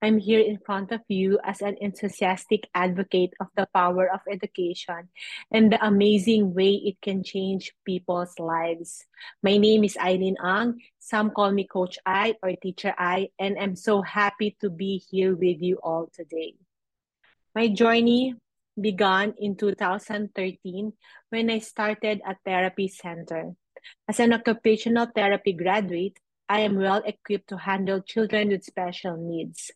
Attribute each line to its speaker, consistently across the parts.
Speaker 1: I'm here in front of you as an enthusiastic advocate of the power of education and the amazing way it can change people's lives. My name is Eileen Ang. Some call me Coach I or Teacher I, and I'm so happy to be here with you all today. My journey began in 2013 when I started a therapy center. As an occupational therapy graduate, I am well equipped to handle children with special needs.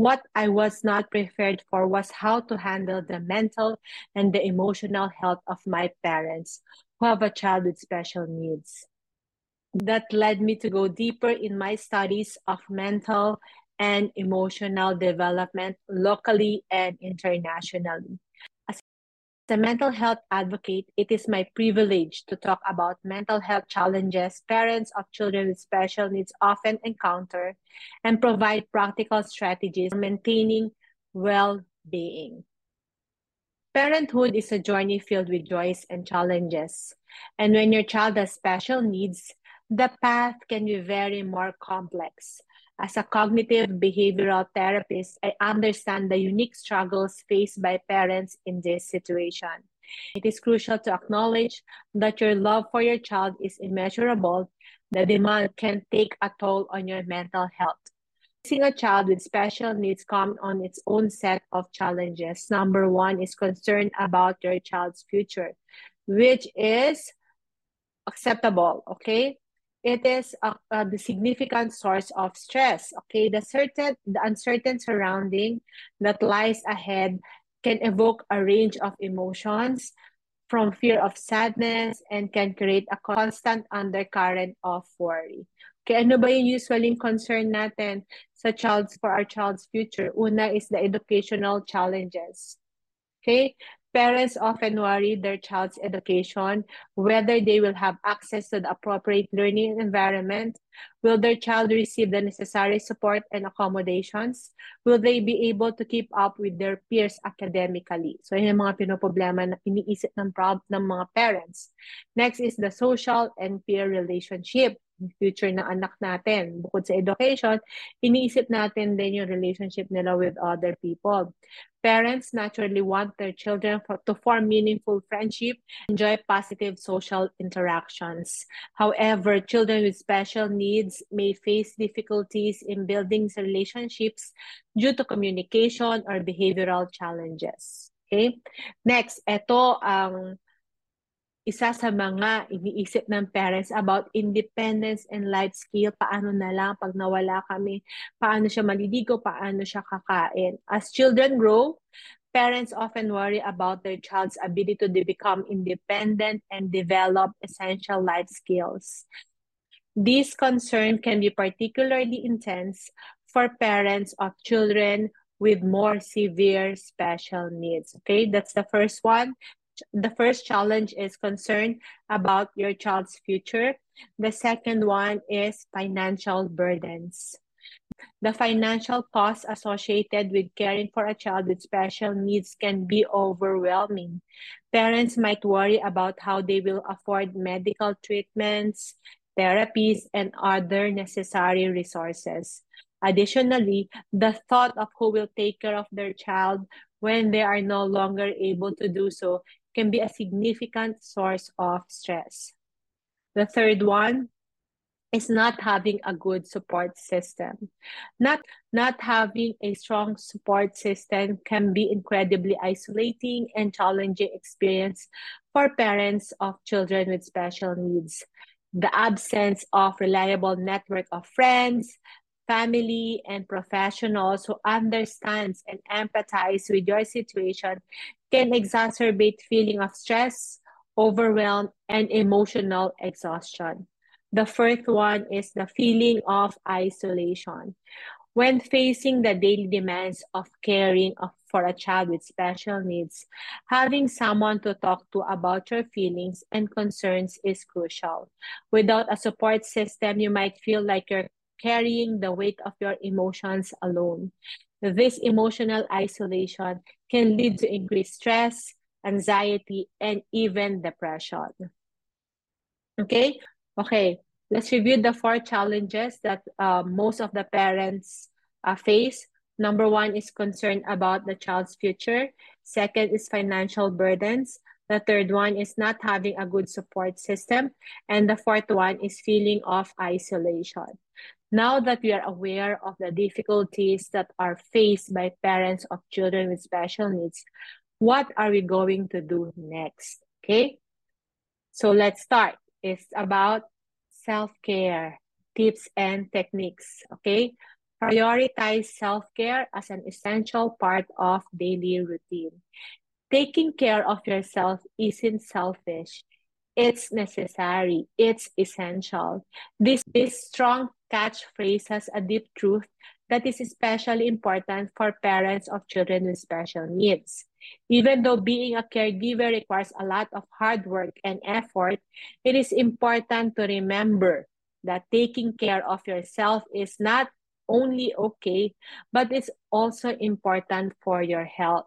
Speaker 1: What I was not prepared for was how to handle the mental and the emotional health of my parents who have a child with special needs. That led me to go deeper in my studies of mental and emotional development locally and internationally a mental health advocate, it is my privilege to talk about mental health challenges parents of children with special needs often encounter and provide practical strategies for maintaining well being. Parenthood is a journey filled with joys and challenges. And when your child has special needs, the path can be very more complex. As a cognitive behavioral therapist, I understand the unique struggles faced by parents in this situation. It is crucial to acknowledge that your love for your child is immeasurable. The demand can take a toll on your mental health. Raising a child with special needs comes on its own set of challenges. Number one is concern about your child's future, which is acceptable, okay? It is a, a, the significant source of stress. Okay, the certain the uncertain surrounding that lies ahead can evoke a range of emotions from fear of sadness and can create a constant undercurrent of worry. Okay, ano ba yung usually concern natin sa child's for our child's future? Una is the educational challenges. Okay, Parents often worry their child's education, whether they will have access to the appropriate learning environment, will their child receive the necessary support and accommodations, will they be able to keep up with their peers academically. So yun yung mga pinoproblema na iniisip ng, ng mga parents. Next is the social and peer relationship future ng anak natin. Bukod sa education, iniisip natin din yung relationship nila with other people. Parents naturally want their children for, to form meaningful friendship, enjoy positive social interactions. However, children with special needs may face difficulties in building relationships due to communication or behavioral challenges. Okay? Next, ito ang isa sa mga iniisip ng parents about independence and life skill, paano na lang pag nawala kami, paano siya maliligo, paano siya kakain. As children grow, parents often worry about their child's ability to become independent and develop essential life skills. This concern can be particularly intense for parents of children with more severe special needs. Okay, that's the first one the first challenge is concern about your child's future. The second one is financial burdens. The financial costs associated with caring for a child with special needs can be overwhelming. Parents might worry about how they will afford medical treatments, therapies, and other necessary resources. Additionally, the thought of who will take care of their child when they are no longer able to do so can be a significant source of stress. The third one is not having a good support system. Not, not having a strong support system can be incredibly isolating and challenging experience for parents of children with special needs. The absence of reliable network of friends, family, and professionals who understands and empathize with your situation can exacerbate feeling of stress, overwhelm, and emotional exhaustion. The first one is the feeling of isolation. When facing the daily demands of caring for a child with special needs, having someone to talk to about your feelings and concerns is crucial. Without a support system, you might feel like you're carrying the weight of your emotions alone. This emotional isolation can lead to increased stress, anxiety, and even depression. Okay? Okay, let's review the four challenges that uh, most of the parents uh, face. Number one is concern about the child's future. Second is financial burdens. The third one is not having a good support system. And the fourth one is feeling of isolation. Now that we are aware of the difficulties that are faced by parents of children with special needs, what are we going to do next? Okay, so let's start. It's about self-care, tips and techniques. Okay, prioritize self-care as an essential part of daily routine. Taking care of yourself isn't selfish. It's necessary. It's essential. This, this strong catchphrase has a deep truth that is especially important for parents of children with special needs. Even though being a caregiver requires a lot of hard work and effort, it is important to remember that taking care of yourself is not only okay, but it's also important for your health.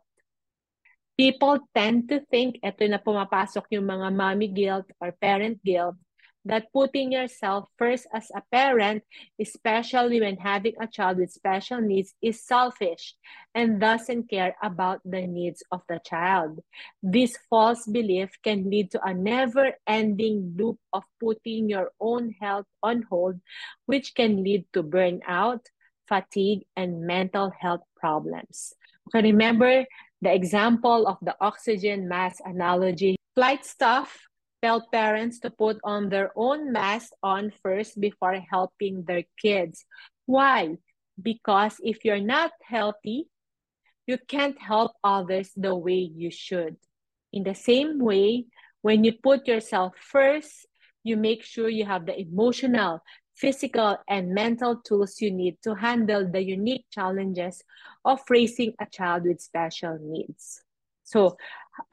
Speaker 1: People tend to think, ito na pumapasok yung mga mommy guilt or parent guilt, that putting yourself first as a parent, especially when having a child with special needs, is selfish and doesn't care about the needs of the child. This false belief can lead to a never ending loop of putting your own health on hold, which can lead to burnout, fatigue, and mental health problems. Okay, remember the example of the oxygen mask analogy. Flight staff tell parents to put on their own mask on first before helping their kids. Why? Because if you're not healthy, you can't help others the way you should. In the same way, when you put yourself first, you make sure you have the emotional, physical, and mental tools you need to handle the unique challenges of raising a child with special needs. So,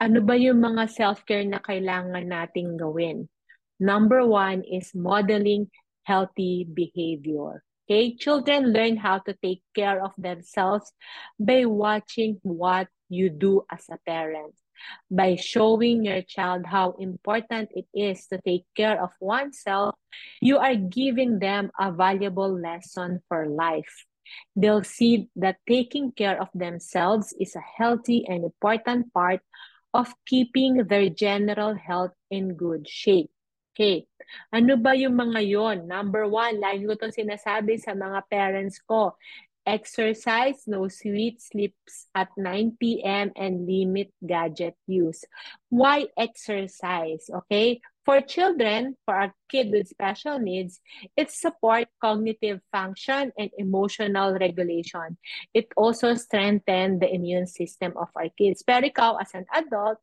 Speaker 1: ano ba yung mga self-care na kailangan nating gawin? Number one is modeling healthy behavior. Okay, children learn how to take care of themselves by watching what you do as a parent. By showing your child how important it is to take care of oneself, you are giving them a valuable lesson for life. They'll see that taking care of themselves is a healthy and important part of keeping their general health in good shape. Okay. Ano ba yung mga yon? Number one, lagi ko itong sinasabi sa mga parents ko. Exercise, no sweet sleeps at 9 p.m. and limit gadget use. Why exercise? Okay? For children, for our kid with special needs, it supports cognitive function and emotional regulation. It also strengthens the immune system of our kids. Pero ikaw, as an adult,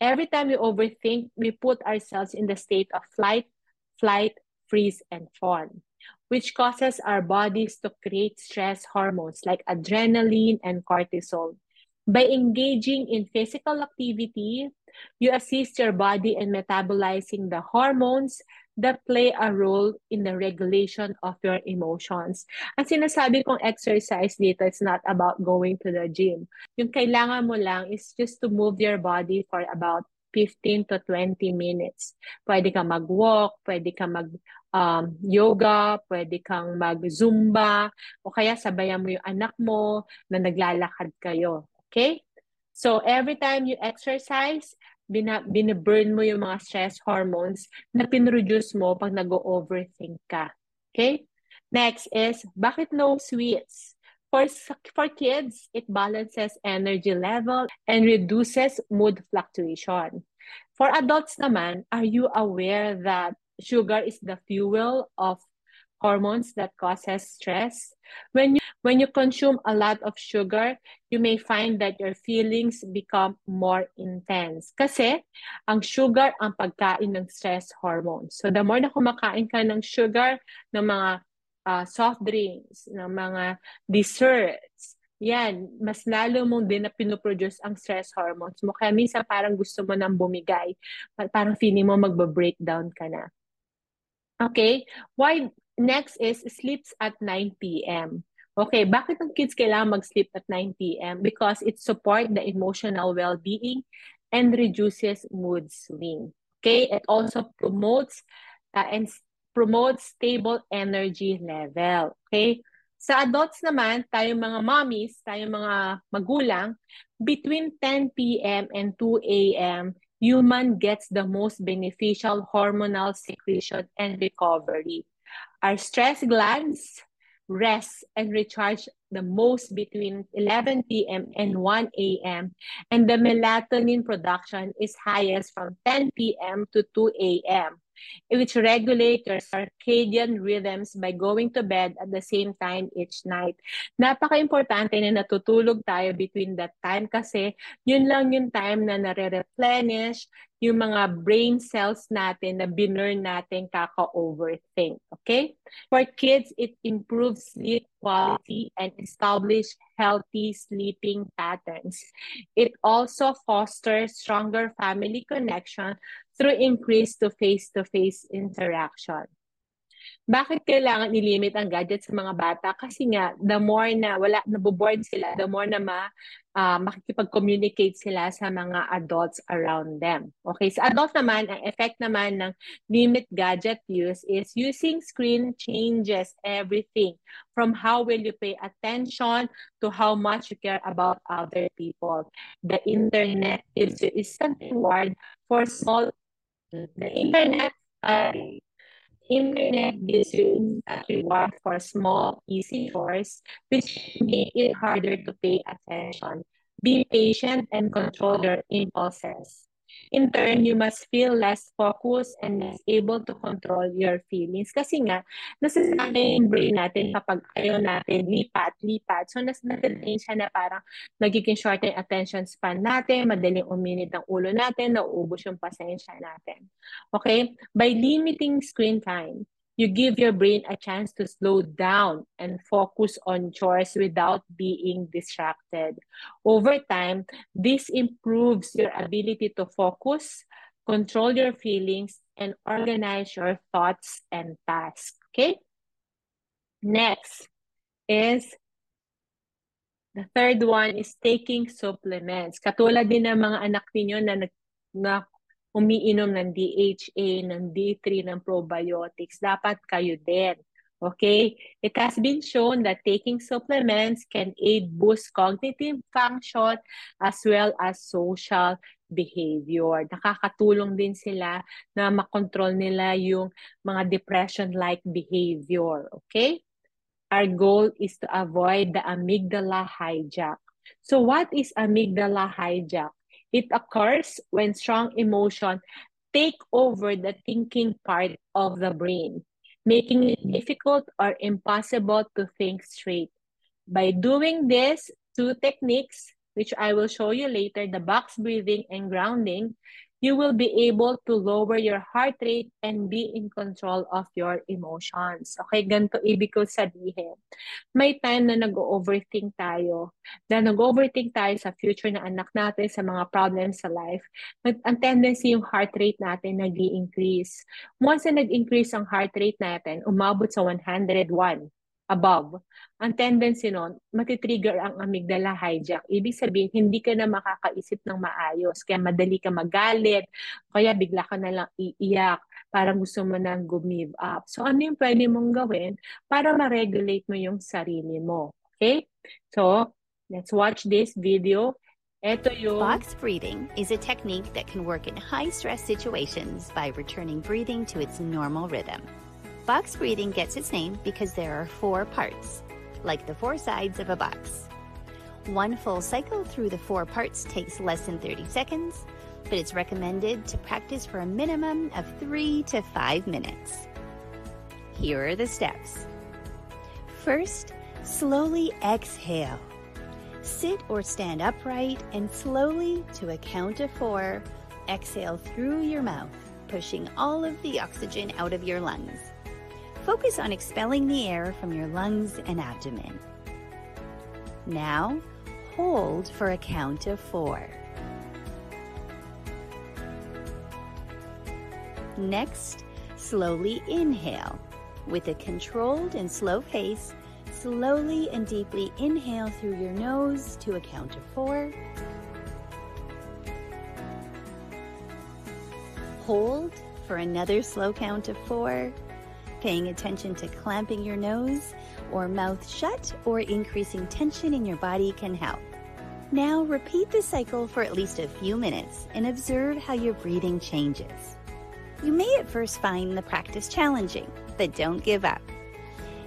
Speaker 1: every time we overthink, we put ourselves in the state of flight, flight, freeze, and fawn, which causes our bodies to create stress hormones like adrenaline and cortisol. By engaging in physical activity, you assist your body in metabolizing the hormones that play a role in the regulation of your emotions. Ang sinasabi kong exercise dito, it's not about going to the gym. Yung kailangan mo lang is just to move your body for about 15 to 20 minutes. Pwede ka mag-walk, pwede ka mag um, yoga, pwede kang mag-zumba, o kaya sabayan mo yung anak mo na naglalakad kayo. Okay? So every time you exercise, bina, binaburn mo yung mga stress hormones na pinroduce mo pag nag-overthink ka. Okay? Next is, bakit no sweets? For, for kids, it balances energy level and reduces mood fluctuation. For adults naman, are you aware that sugar is the fuel of hormones that causes stress. When you when you consume a lot of sugar, you may find that your feelings become more intense. Kasi ang sugar ang pagkain ng stress hormones. So the more na kumakain ka ng sugar, ng mga uh, soft drinks, ng mga desserts, yan, mas lalo mong din na pinoproduce ang stress hormones mo. Kaya minsan parang gusto mo nang bumigay. Parang feeling mo magba-breakdown ka na. Okay? Why? Next is sleeps at 9 p.m. Okay, bakit ang kids kailangan mag-sleep at 9 p.m.? Because it support the emotional well-being and reduces mood swing. Okay, it also promotes uh, and promotes stable energy level. Okay, sa adults naman, tayo mga mommies, tayo mga magulang, between 10 p.m. and 2 a.m., human gets the most beneficial hormonal secretion and recovery. Our stress glands rest and recharge the most between 11 p.m. and 1 a.m. And the melatonin production is highest from 10 p.m. to 2 a.m which regulate your circadian rhythms by going to bed at the same time each night. Napaka-importante na natutulog tayo between that time kasi yun lang yung time na nare-replenish yung mga brain cells natin na binurn natin kaka-overthink. Okay? For kids, it improves sleep quality and establish healthy sleeping patterns. It also fosters stronger family connection through increased to face-to-face interaction. Bakit kailangan i-limit ang gadget sa mga bata? Kasi nga, the more na wala, naboboard sila, the more na ma, uh, makikipag-communicate sila sa mga adults around them. Okay, sa adult naman, ang effect naman ng limit gadget use is using screen changes everything from how will you pay attention to how much you care about other people. The internet is instant reward for small The internet, uh, internet you a reward for small, easy chores, which make it harder to pay attention. Be patient and control your impulses. In turn, you must feel less focused and less able to control your feelings. Kasi nga, nasasanay yung brain natin kapag ayaw natin lipat, lipat. So, nasasanay siya na parang nagiging short yung attention span natin, madaling uminit ang ulo natin, nauubos yung pasensya natin. Okay? By limiting screen time, you give your brain a chance to slow down and focus on chores without being distracted. Over time, this improves your ability to focus, control your feelings, and organize your thoughts and tasks. Okay? Next is the third one is taking supplements. Katulad din ng mga anak ninyo na, na umiinom ng DHA, ng D3, ng probiotics, dapat kayo din. Okay? It has been shown that taking supplements can aid boost cognitive function as well as social behavior. Nakakatulong din sila na makontrol nila yung mga depression-like behavior. Okay? Our goal is to avoid the amygdala hijack. So what is amygdala hijack? It occurs when strong emotion take over the thinking part of the brain, making it difficult or impossible to think straight. By doing this two techniques, which I will show you later, the box breathing and grounding, you will be able to lower your heart rate and be in control of your emotions. Okay, ganito ibig ko sabihin. May time na nag-overthink tayo, na nag-overthink tayo sa future ng anak natin, sa mga problems sa life, ang tendency yung heart rate natin nag increase Once na nag-increase ang heart rate natin, umabot sa 101, above, ang tendency nun, matitrigger ang amygdala hijack. Ibig sabihin, hindi ka na makakaisip ng maayos. Kaya madali ka magalit, kaya bigla ka na lang iiyak, parang gusto mo nang give up. So ano yung pwede mong gawin para ma-regulate mo yung sarili mo? Okay? So, let's watch this video. Ito yung...
Speaker 2: Box breathing is a technique that can work in high-stress situations by returning breathing to its normal rhythm. Box breathing gets its name because there are four parts, like the four sides of a box. One full cycle through the four parts takes less than 30 seconds, but it's recommended to practice for a minimum of three to five minutes. Here are the steps. First, slowly exhale. Sit or stand upright and slowly, to a count of four, exhale through your mouth, pushing all of the oxygen out of your lungs. Focus on expelling the air from your lungs and abdomen. Now, hold for a count of four. Next, slowly inhale. With a controlled and slow pace, slowly and deeply inhale through your nose to a count of four. Hold for another slow count of four, paying attention to clamping your nose or mouth shut or increasing tension in your body can help. Now repeat the cycle for at least a few minutes and observe how your breathing changes. You may at first find the practice challenging, but don't give up.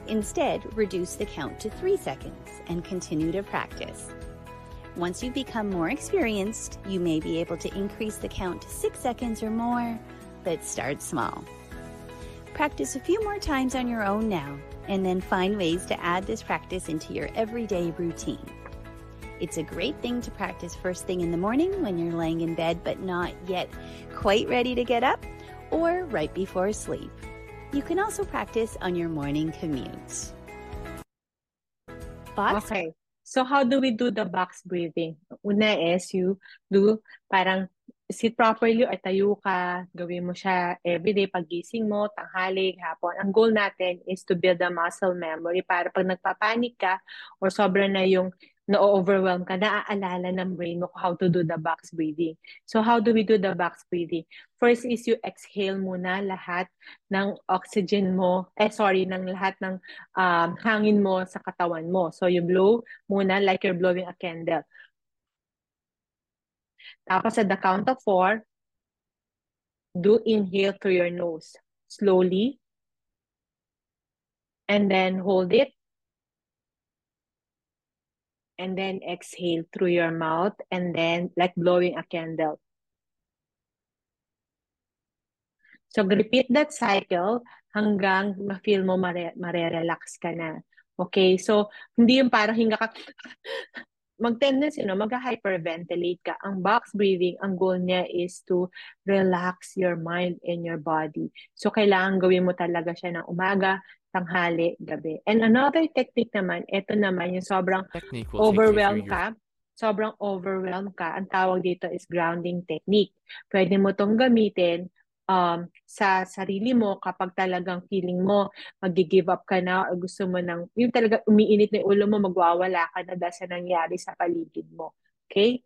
Speaker 2: Instead, reduce the count to three seconds and continue to practice. Once you become more experienced, you may be able to increase the count to six seconds or more, but start small. Practice a few more times on your own now, and then find ways to add this practice into your everyday routine. It's a great thing to practice first thing in the morning when you're laying in bed but not yet quite ready to get up, or right before sleep. You can also practice on your morning commute.
Speaker 1: Box? Okay. So how do we do the box breathing? Una is you do parang sit properly or tayo ka, gawin mo siya everyday pagising mo, tanghali, hapon. Ang goal natin is to build a muscle memory para pag nagpapanik ka or sobra na yung na-overwhelm ka, naaalala ng brain mo how to do the box breathing. So how do we do the box breathing? First is you exhale muna lahat ng oxygen mo, eh sorry, ng lahat ng um, hangin mo sa katawan mo. So you blow muna like you're blowing a candle. Tapos at the count of four, do inhale through your nose. Slowly. And then hold it and then exhale through your mouth and then like blowing a candle. So repeat that cycle hanggang ma-feel mo mare- mare-relax ka na. Okay? So hindi yung parang hinga ka mag-tendency, no, mag-hyperventilate ka. Ang box breathing, ang goal niya is to relax your mind and your body. So, kailangan gawin mo talaga siya ng umaga, tanghali, gabi. And another technique naman, ito naman yung sobrang overwhelmed ka. Sobrang overwhelmed ka. Ang tawag dito is grounding technique. Pwede mo tong gamitin um, sa sarili mo kapag talagang feeling mo mag-give up ka na o gusto mo nang, yung talaga umiinit na ulo mo, magwawala ka na dahil sa nangyari sa paligid mo. Okay?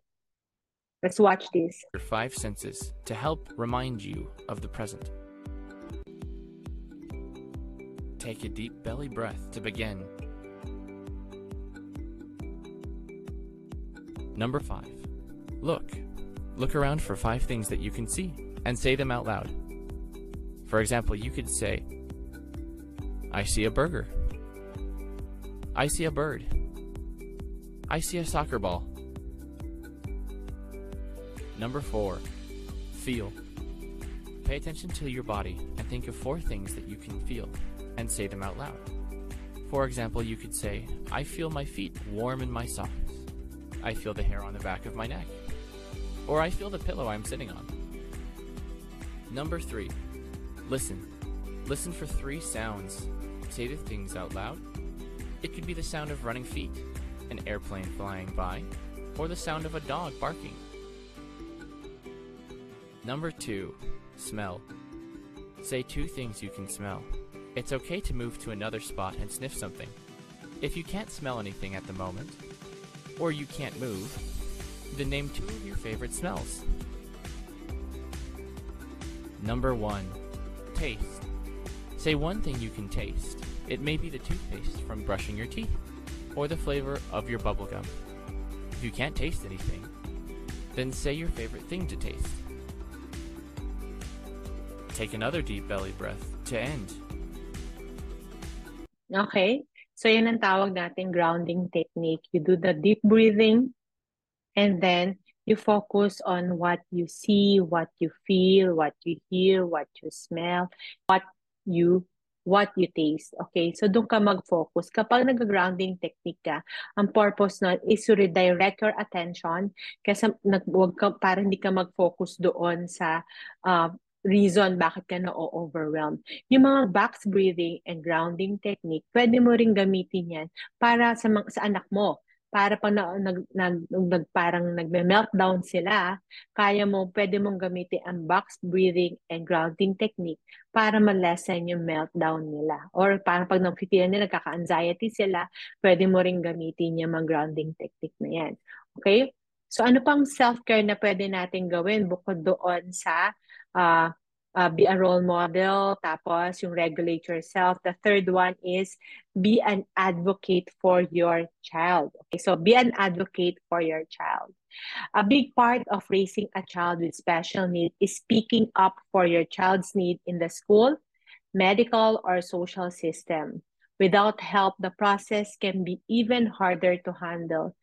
Speaker 1: Let's watch this.
Speaker 3: Your five senses to help remind you of the present. Take a deep belly breath to begin. Number five, look. Look around for five things that you can see and say them out loud. For example, you could say, I see a burger. I see a bird. I see a soccer ball. Number four, feel. Pay attention to your body and think of four things that you can feel and say them out loud. For example, you could say, I feel my feet warm in my socks. I feel the hair on the back of my neck. Or I feel the pillow I'm sitting on. Number three, listen. Listen for three sounds. Say the things out loud. It could be the sound of running feet, an airplane flying by, or the sound of a dog barking. Number two, smell. Say two things you can smell. It's okay to move to another spot and sniff something. If you can't smell anything at the moment, or you can't move, then name two of your favorite smells. Number one, taste. Say one thing you can taste. It may be the toothpaste from brushing your teeth, or the flavor of your bubblegum. If you can't taste anything, then say your favorite thing to taste. Take another deep belly breath to end.
Speaker 1: Okay. So, yan ang tawag natin grounding technique. You do the deep breathing and then you focus on what you see, what you feel, what you hear, what you smell, what you what you taste. Okay? So, doon ka mag-focus. Kapag nag-grounding technique ka, ang purpose nun is to redirect your attention kasi nag, wag ka, para hindi ka mag-focus doon sa uh, reason bakit ka na-overwhelmed. Yung mga box breathing and grounding technique, pwede mo ring gamitin yan para sa, sa anak mo. Para pag na, nag, nag, nag, parang nagme-meltdown sila, kaya mo, pwede mong gamitin ang box breathing and grounding technique para ma-lessen yung meltdown nila. Or para pag nagpipilan nila, kaka-anxiety sila, pwede mo ring gamitin yung mga grounding technique na yan. Okay? So ano pang self-care na pwede natin gawin bukod doon sa uh, uh, be a role model, tapos yung regulate yourself. The third one is be an advocate for your child. Okay, so be an advocate for your child. A big part of raising a child with special need is speaking up for your child's need in the school, medical, or social system. Without help, the process can be even harder to handle.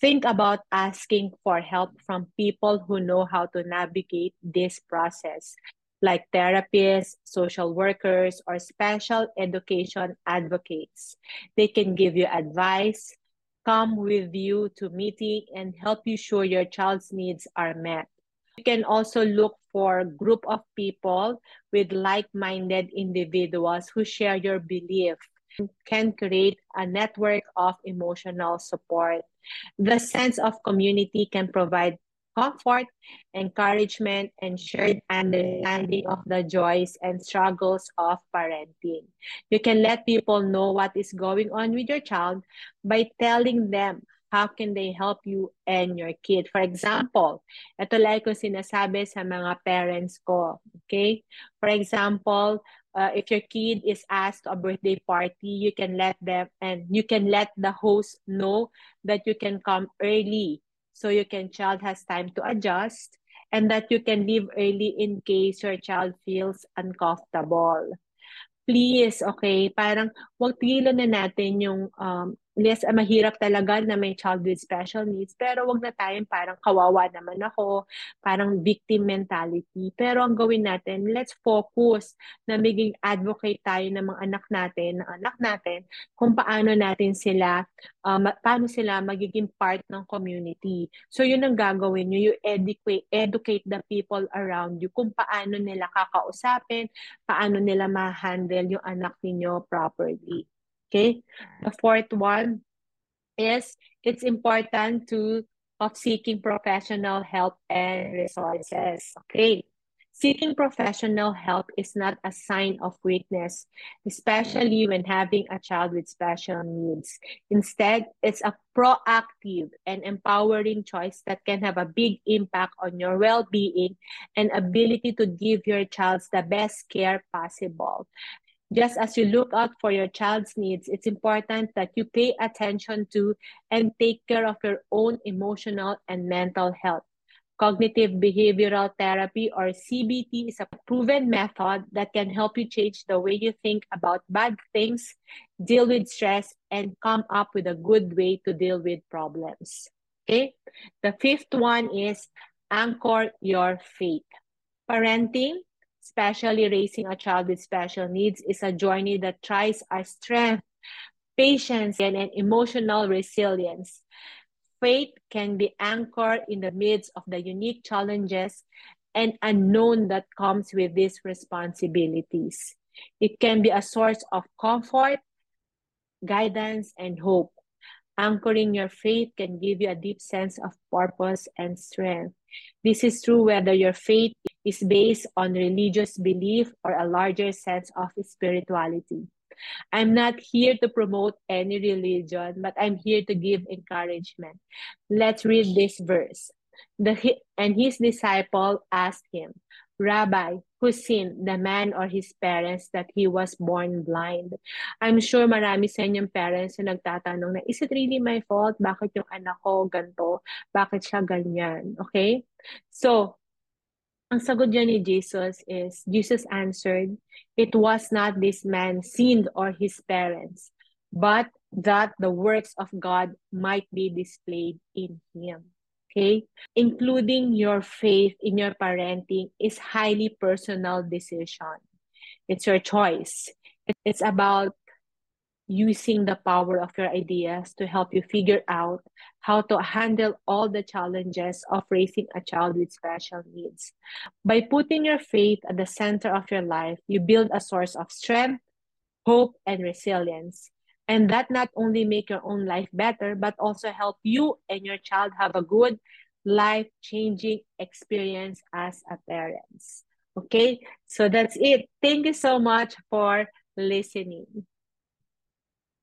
Speaker 1: Think about asking for help from people who know how to navigate this process, like therapists, social workers, or special education advocates. They can give you advice, come with you to meeting, and help you sure your child's needs are met. You can also look for group of people with like-minded individuals who share your belief can create a network of emotional support. The sense of community can provide comfort, encouragement, and shared understanding of the joys and struggles of parenting. You can let people know what is going on with your child by telling them how can they help you and your kid. For example, ito like ko sinasabi sa mga parents ko. Okay? For example, uh, if your kid is asked a birthday party, you can let them and you can let the host know that you can come early so your can child has time to adjust and that you can leave early in case your child feels uncomfortable. Please, okay, parang wag tigilan na natin yung um, yes, uh, mahirap talaga na may child with special needs, pero wag na tayong parang kawawa naman ako, parang victim mentality. Pero ang gawin natin, let's focus na maging advocate tayo ng mga anak natin, ng anak natin, kung paano natin sila, uh, paano sila magiging part ng community. So yun ang gagawin nyo, you educate, educate the people around you kung paano nila kakausapin, paano nila ma-handle yung anak ninyo properly. Okay. The fourth one is it's important to of seeking professional help and resources. Okay. Seeking professional help is not a sign of weakness, especially when having a child with special needs. Instead, it's a proactive and empowering choice that can have a big impact on your well being and ability to give your child the best care possible. Just as you look out for your child's needs, it's important that you pay attention to and take care of your own emotional and mental health. Cognitive behavioral therapy or CBT is a proven method that can help you change the way you think about bad things, deal with stress, and come up with a good way to deal with problems. Okay. The fifth one is anchor your faith. Parenting especially raising a child with special needs, is a journey that tries our strength, patience, and, emotional resilience. Faith can be anchored in the midst of the unique challenges and unknown that comes with these responsibilities. It can be a source of comfort, guidance, and hope. Anchoring your faith can give you a deep sense of purpose and strength. This is true whether your faith is based on religious belief or a larger sense of spirituality. I'm not here to promote any religion, but I'm here to give encouragement. Let's read this verse. The, and his disciple asked him, Rabbi, who sinned, the man or his parents, that he was born blind? I'm sure marami sa inyong parents na nagtatanong na, is it really my fault? Bakit yung anak ko ganto? Bakit siya ganyan? Okay? So, ang sagot niya ni Jesus is, Jesus answered, It was not this man sinned or his parents, but that the works of God might be displayed in him. Okay? Including your faith in your parenting is highly personal decision. It's your choice. It's about using the power of your ideas to help you figure out how to handle all the challenges of raising a child with special needs. By putting your faith at the center of your life, you build a source of strength, hope, and resilience. And that not only make your own life better, but also help you and your child have a good life-changing experience as a parents. Okay, so that's it. Thank you so much for listening.